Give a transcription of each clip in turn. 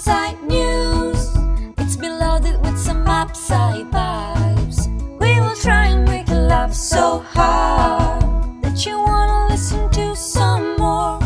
upside news. It's been loaded with some upside vibes. We will try and make you laugh so hard that you wanna listen to some more.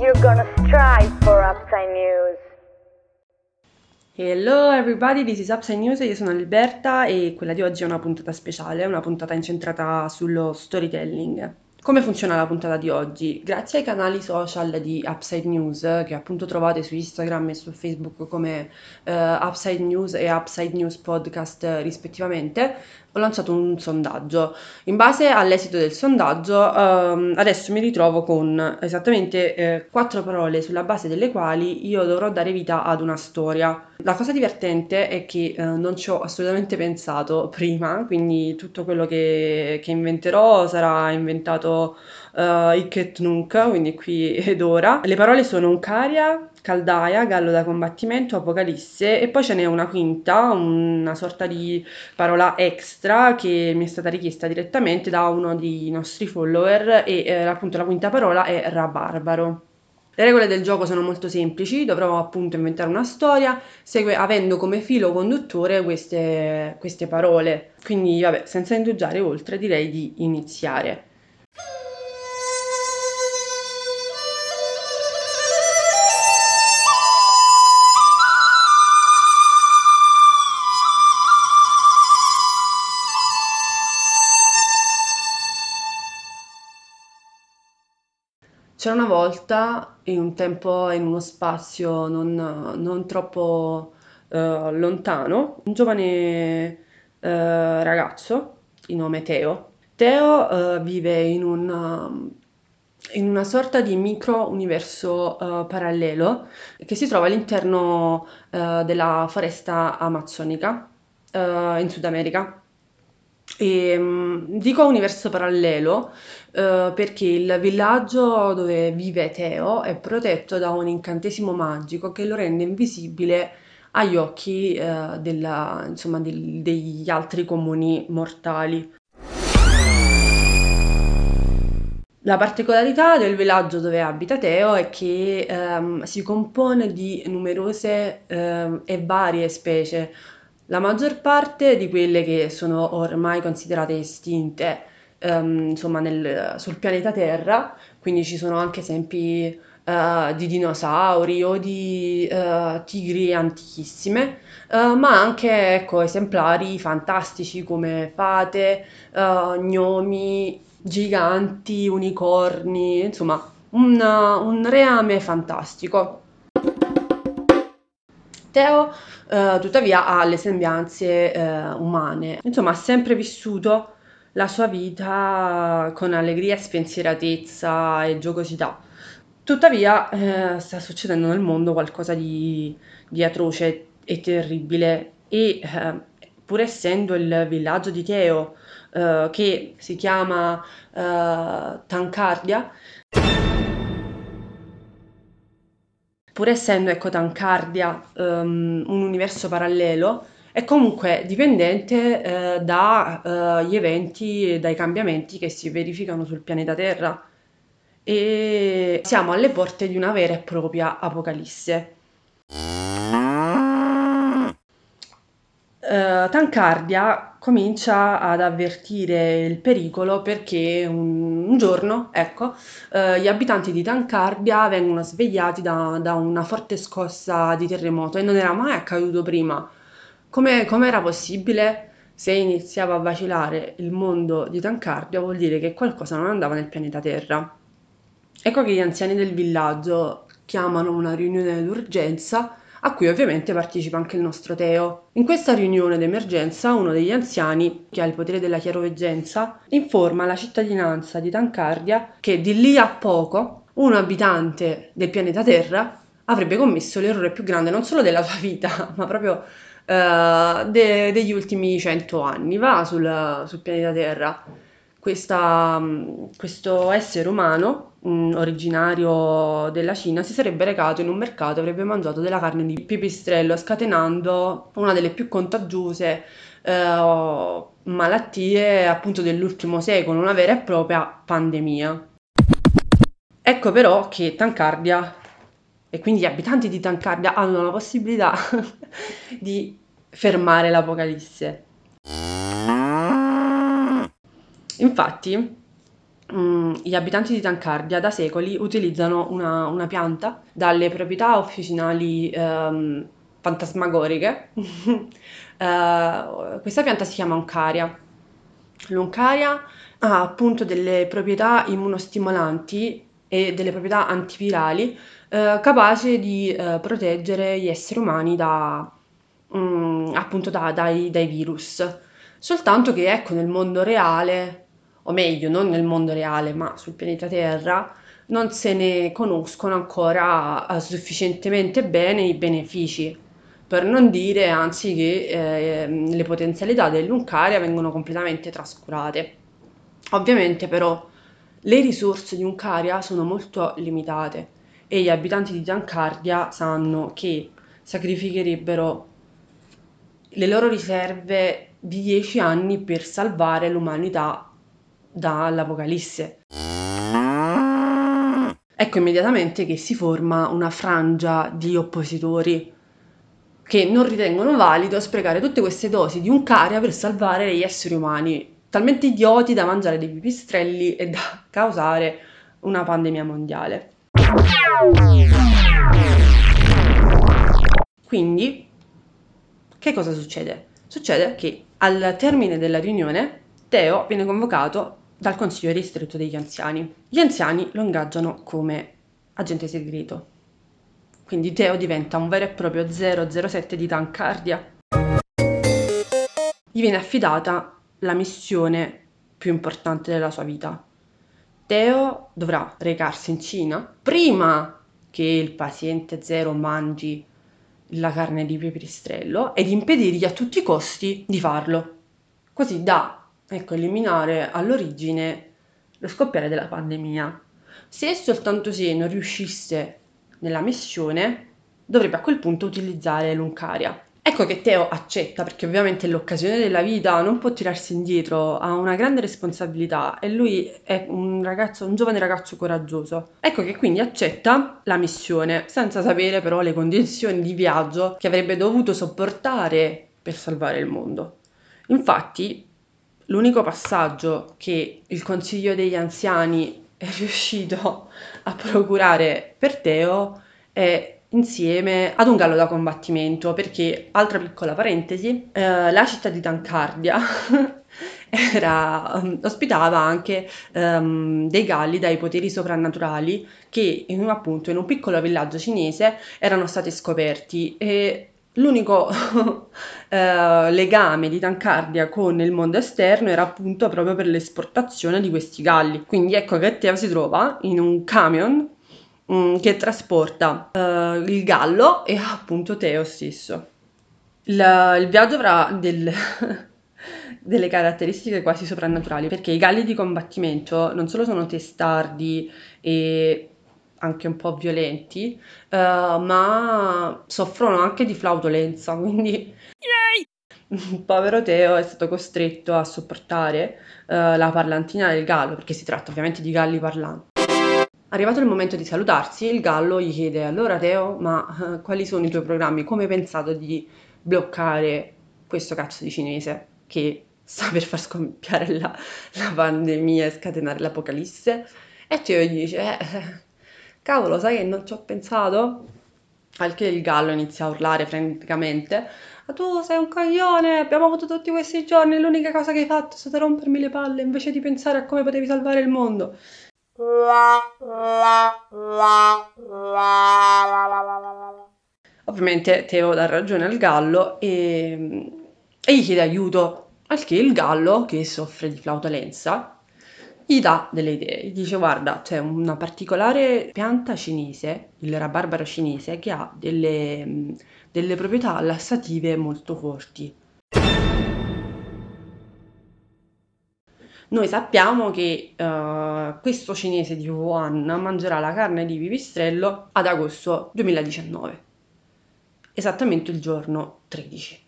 You're gonna strive for Upside News. Hello everybody, this is Upside News, io sono Alberta e quella di oggi è una puntata speciale, una puntata incentrata sullo storytelling. Come funziona la puntata di oggi? Grazie ai canali social di Upside News, che appunto trovate su Instagram e su Facebook come uh, Upside News e Upside News Podcast rispettivamente, ho lanciato un sondaggio. In base all'esito del sondaggio, um, adesso mi ritrovo con esattamente eh, quattro parole sulla base delle quali io dovrò dare vita ad una storia. La cosa divertente è che eh, non ci ho assolutamente pensato prima, quindi tutto quello che, che inventerò sarà inventato uh, hic et quindi qui ed ora. Le parole sono Uncaria, Caldaia, Gallo da combattimento, Apocalisse e poi ce n'è una quinta, una sorta di parola extra che mi è stata richiesta direttamente da uno dei nostri follower e eh, appunto la quinta parola è rabarbaro. Le regole del gioco sono molto semplici, dovrò appunto inventare una storia segue, avendo come filo conduttore queste, queste parole. Quindi vabbè, senza indugiare oltre direi di iniziare. C'era una volta, in un tempo e in uno spazio non, non troppo eh, lontano, un giovane eh, ragazzo di nome Teo. Teo eh, vive in un, in una sorta di micro universo uh, parallelo che si trova all'interno uh, della foresta amazzonica uh, in Sud America. E, um, dico universo parallelo perché il villaggio dove vive Teo è protetto da un incantesimo magico che lo rende invisibile agli occhi della, insomma, del, degli altri comuni mortali. La particolarità del villaggio dove abita Teo è che ehm, si compone di numerose ehm, e varie specie, la maggior parte di quelle che sono ormai considerate estinte, ehm, insomma, nel, sul pianeta Terra, quindi ci sono anche esempi eh, di dinosauri o di eh, tigri antichissime, eh, ma anche ecco, esemplari fantastici come fate, gnomi, giganti, unicorni, insomma un, un reame fantastico. Teo, eh, tuttavia, ha le sembianze eh, umane, insomma, ha sempre vissuto la sua vita con allegria, spensieratezza e giocosità. Tuttavia, eh, sta succedendo nel mondo qualcosa di, di atroce e terribile e eh, pur essendo il villaggio di Teo eh, che si chiama eh, Tancardia, pur essendo ecco, Tancardia um, un universo parallelo, è comunque dipendente eh, dagli eh, eventi e dai cambiamenti che si verificano sul pianeta Terra e siamo alle porte di una vera e propria apocalisse. Uh, Tancardia comincia ad avvertire il pericolo perché un, un giorno, ecco, uh, gli abitanti di Tancardia vengono svegliati da, da, una forte scossa di terremoto e non era mai accaduto prima. Come era possibile? Se iniziava a vacillare il mondo di Tancardia vuol dire che qualcosa non andava nel pianeta Terra. Ecco che gli anziani del villaggio chiamano una riunione d'urgenza a cui ovviamente partecipa anche il nostro Teo. In questa riunione d'emergenza uno degli anziani, che ha il potere della chiaroveggenza, informa la cittadinanza di Tancardia che di lì a poco un abitante del pianeta Terra avrebbe commesso l'errore più grande non solo della sua vita, ma proprio uh, de- degli ultimi cento anni. Va sul, sul pianeta Terra. Questa, questo essere umano mh, originario della Cina, si sarebbe recato in un mercato e avrebbe mangiato della carne di pipistrello, scatenando una delle più contagiose eh, malattie appunto dell'ultimo secolo, una vera e propria pandemia. Ecco però che Tancardia e quindi gli abitanti di Tancardia hanno la possibilità di fermare l'Apocalisse. Infatti, mm, gli abitanti di Tancardia da secoli utilizzano una, una pianta dalle proprietà officinali ehm, fantasmagoriche. Eh, questa pianta si chiama Oncaria. L'Oncaria ha appunto delle proprietà immunostimolanti e delle proprietà antivirali eh, capaci di eh, proteggere gli esseri umani da, mm, appunto da- dai, dai virus. Soltanto che ecco nel mondo reale, o meglio, non nel mondo reale, ma sul pianeta Terra, non se ne conoscono ancora eh, sufficientemente bene i benefici. Per non dire anzi che eh, le potenzialità dell'Uncaria vengono completamente trascurate. Ovviamente però le risorse di Uncaria sono molto limitate e gli abitanti di Tancardia sanno che sacrificherebbero le loro riserve di 10 anni per salvare l'umanità dall'Apocalisse. Ecco immediatamente che si forma una frangia di oppositori che non ritengono valido sprecare tutte queste dosi di Uncaria per salvare gli esseri umani, talmente idioti da mangiare dei pipistrelli e da causare una pandemia mondiale. Quindi, che cosa succede? Succede che al termine della riunione Teo viene convocato dal Consiglio ristretto degli anziani. Gli anziani lo ingaggiano come agente segreto. Quindi Teo diventa un vero e proprio 007 di Tancardia. Gli viene affidata la missione più importante della sua vita. Teo dovrà recarsi in Cina prima che il paziente zero mangi la carne di pipistrello ed impedirgli a tutti i costi di farlo, così da ecco, eliminare all'origine lo scoppiare della pandemia. Se soltanto se non riuscisse nella missione, dovrebbe a quel punto utilizzare l'Uncaria. Ecco che Teo accetta, perché ovviamente è l'occasione della vita, non può tirarsi indietro, ha una grande responsabilità e lui è un ragazzo, un giovane ragazzo coraggioso. Ecco che quindi accetta la missione, senza sapere però le condizioni di viaggio che avrebbe dovuto sopportare per salvare il mondo. Infatti, l'unico passaggio che il Consiglio degli Anziani è riuscito a procurare per Teo è insieme ad un gallo da combattimento, perché, altra piccola parentesi, eh, la città di Tancardia era, um, ospitava anche um, dei galli dai poteri soprannaturali che in, appunto in un piccolo villaggio cinese erano stati scoperti e l'unico eh, legame di Tancardia con il mondo esterno era appunto proprio per l'esportazione di questi galli. Quindi ecco che Teo si trova in un camion mm, che trasporta eh, il gallo e appunto Teo stesso. Il, il viaggio avrà del, delle caratteristiche quasi soprannaturali perché i galli di combattimento non solo sono testardi e anche un po' violenti, eh, ma soffrono anche di flautolenza, quindi il povero Teo è stato costretto a sopportare eh, la parlantina del gallo, perché si tratta ovviamente di galli parlanti. Arrivato il momento di salutarsi, il gallo gli chiede: Allora, Teo, ma eh, quali sono i tuoi programmi? Come hai pensato di bloccare questo cazzo di cinese che sta per far scoppiare la, la pandemia e scatenare l'apocalisse? E Teo gli dice: eh, Cavolo, sai che non ci ho pensato? Al che il gallo inizia a urlare freneticamente. Ma tu sei un coglione, abbiamo avuto tutti questi giorni, l'unica cosa che hai fatto è stata rompermi le palle invece di pensare a come potevi salvare il mondo. Ovviamente Teo dà ragione al gallo e, e gli chiede aiuto, al che il gallo, che soffre di flautolenza, gli dà delle idee. Gli dice guarda, c'è una particolare pianta cinese, il rabarbaro cinese, che ha delle, delle proprietà lassative molto forti. Noi sappiamo che uh, questo cinese di Wuhan mangerà la carne di pipistrello ad agosto 2019, esattamente il giorno 13.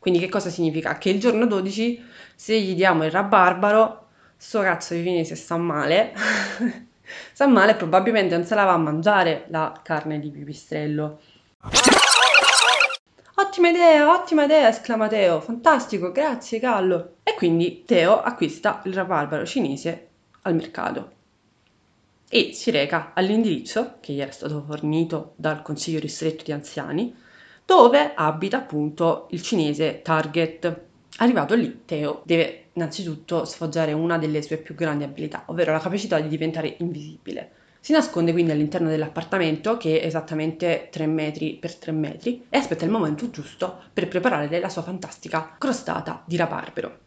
Quindi che cosa significa? Che il giorno 12, se gli diamo il rabarbaro, sto cazzo di cinese sta male Sta male probabilmente non se la va a mangiare la carne di pipistrello. Ottima idea, ottima idea, esclama Teo. Fantastico, grazie Gallo. E quindi Teo acquista il rabarbaro cinese al mercato e si reca all'indirizzo che gli era stato fornito dal consiglio ristretto di anziani, dove abita appunto il cinese Target. Arrivato lì, Teo deve innanzitutto sfoggiare una delle sue più grandi abilità, ovvero la capacità di diventare invisibile. Si nasconde quindi all'interno dell'appartamento, che è esattamente 3 metri per 3 metri, e aspetta il momento giusto per preparare la sua fantastica crostata di rabarbero.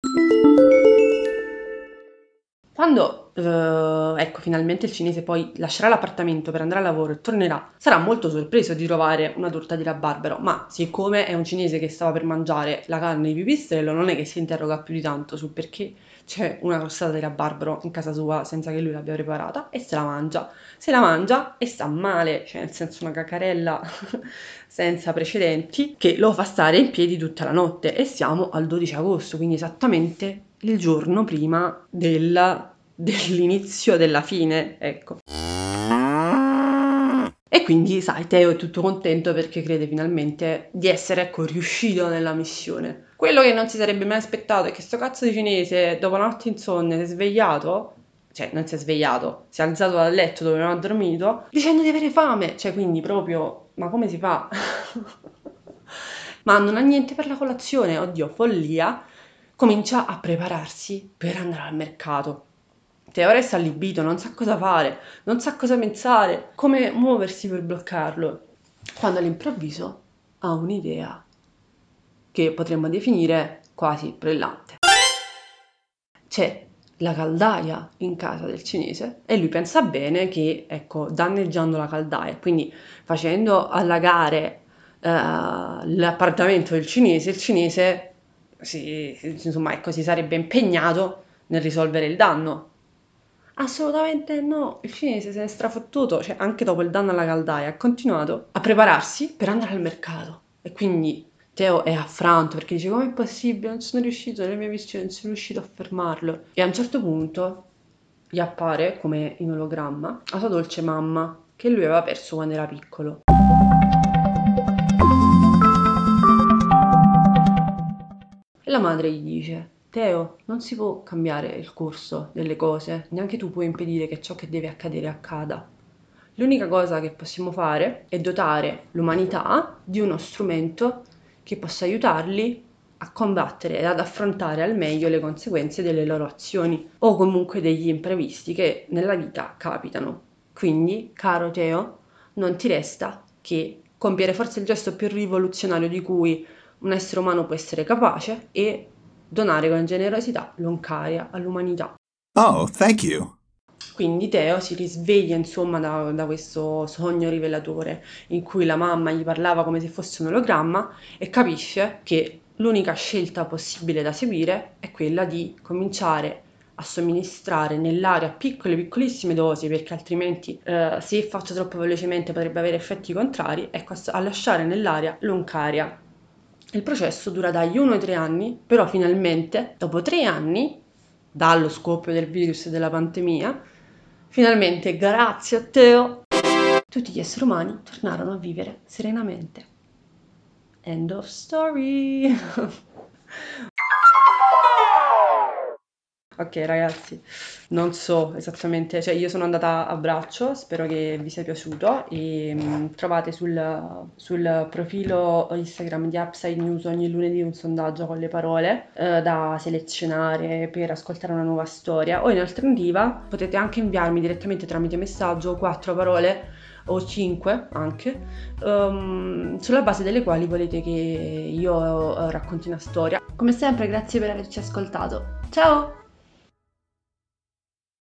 Quando, eh, ecco, finalmente il cinese poi lascerà l'appartamento per andare a lavoro e tornerà, sarà molto sorpreso di trovare una torta di rabarbero, ma siccome è un cinese che stava per mangiare la carne di pipistrello, non è che si interroga più di tanto sul perché c'è una crostata di rabarbero in casa sua senza che lui l'abbia preparata e se la mangia. Se la mangia e sta male, cioè nel senso una cacarella senza precedenti, che lo fa stare in piedi tutta la notte e siamo al 12 agosto, quindi esattamente il giorno prima della, dell'inizio della fine, ecco. E quindi, sai, Teo è tutto contento perché crede finalmente di essere, ecco, riuscito nella missione. Quello che non si sarebbe mai aspettato è che sto cazzo di cinese, dopo una notte insonne, si è svegliato, cioè non si è svegliato, si è alzato dal letto dove non ha dormito, dicendo di avere fame, cioè quindi proprio, ma come si fa? ma non ha niente per la colazione, oddio, follia, comincia a prepararsi per andare al mercato. Teora è allibito, non sa cosa fare, non sa cosa pensare, come muoversi per bloccarlo, quando all'improvviso ha un'idea che potremmo definire quasi brillante. C'è la caldaia in casa del cinese e lui pensa bene che, ecco, danneggiando la caldaia, quindi facendo allagare uh, l'appartamento del cinese, il cinese si, insomma, ecco, si sarebbe impegnato nel risolvere il danno. Assolutamente no, il cinese se ne è strafottuto, cioè anche dopo il danno alla caldaia, ha continuato a prepararsi per andare al mercato. E quindi Teo è affranto perché dice com'è possibile, non sono riuscito nelle mie missioni, non sono riuscito a fermarlo. E a un certo punto gli appare, come in ologramma, la sua dolce mamma, che lui aveva perso quando era piccolo. E la madre gli dice, Teo, non si può cambiare il corso delle cose, neanche tu puoi impedire che ciò che deve accadere accada. L'unica cosa che possiamo fare è dotare l'umanità di uno strumento che possa aiutarli a combattere ed ad affrontare al meglio le conseguenze delle loro azioni o comunque degli imprevisti che nella vita capitano. Quindi, caro Teo, non ti resta che compiere forse il gesto più rivoluzionario di cui un essere umano può essere capace e donare con generosità l'oncaria all'umanità. Oh, thank you. Quindi Teo si risveglia insomma da, da, questo sogno rivelatore in cui la mamma gli parlava come se fosse un ologramma e capisce che l'unica scelta possibile da seguire è quella di cominciare a somministrare nell'aria piccole piccolissime dosi perché altrimenti eh, se fatto troppo velocemente potrebbe avere effetti contrari ecco a lasciare nell'aria l'oncaria il processo dura dagli 1 ai 3 anni, però finalmente, dopo 3 anni, dallo scoppio del virus e della pandemia, finalmente, grazie a Teo, tutti gli esseri umani tornarono a vivere serenamente. End of story. Ok ragazzi, non so esattamente, cioè io sono andata a braccio, spero che vi sia piaciuto e mh, mm, trovate sul, sul, profilo Instagram di Upside News ogni lunedì un sondaggio con le parole eh, da selezionare per ascoltare una nuova storia o in alternativa potete anche inviarmi direttamente tramite messaggio quattro parole o 5 anche, um, sulla base delle quali volete che io uh, racconti una storia. Come sempre, grazie per averci ascoltato. Ciao!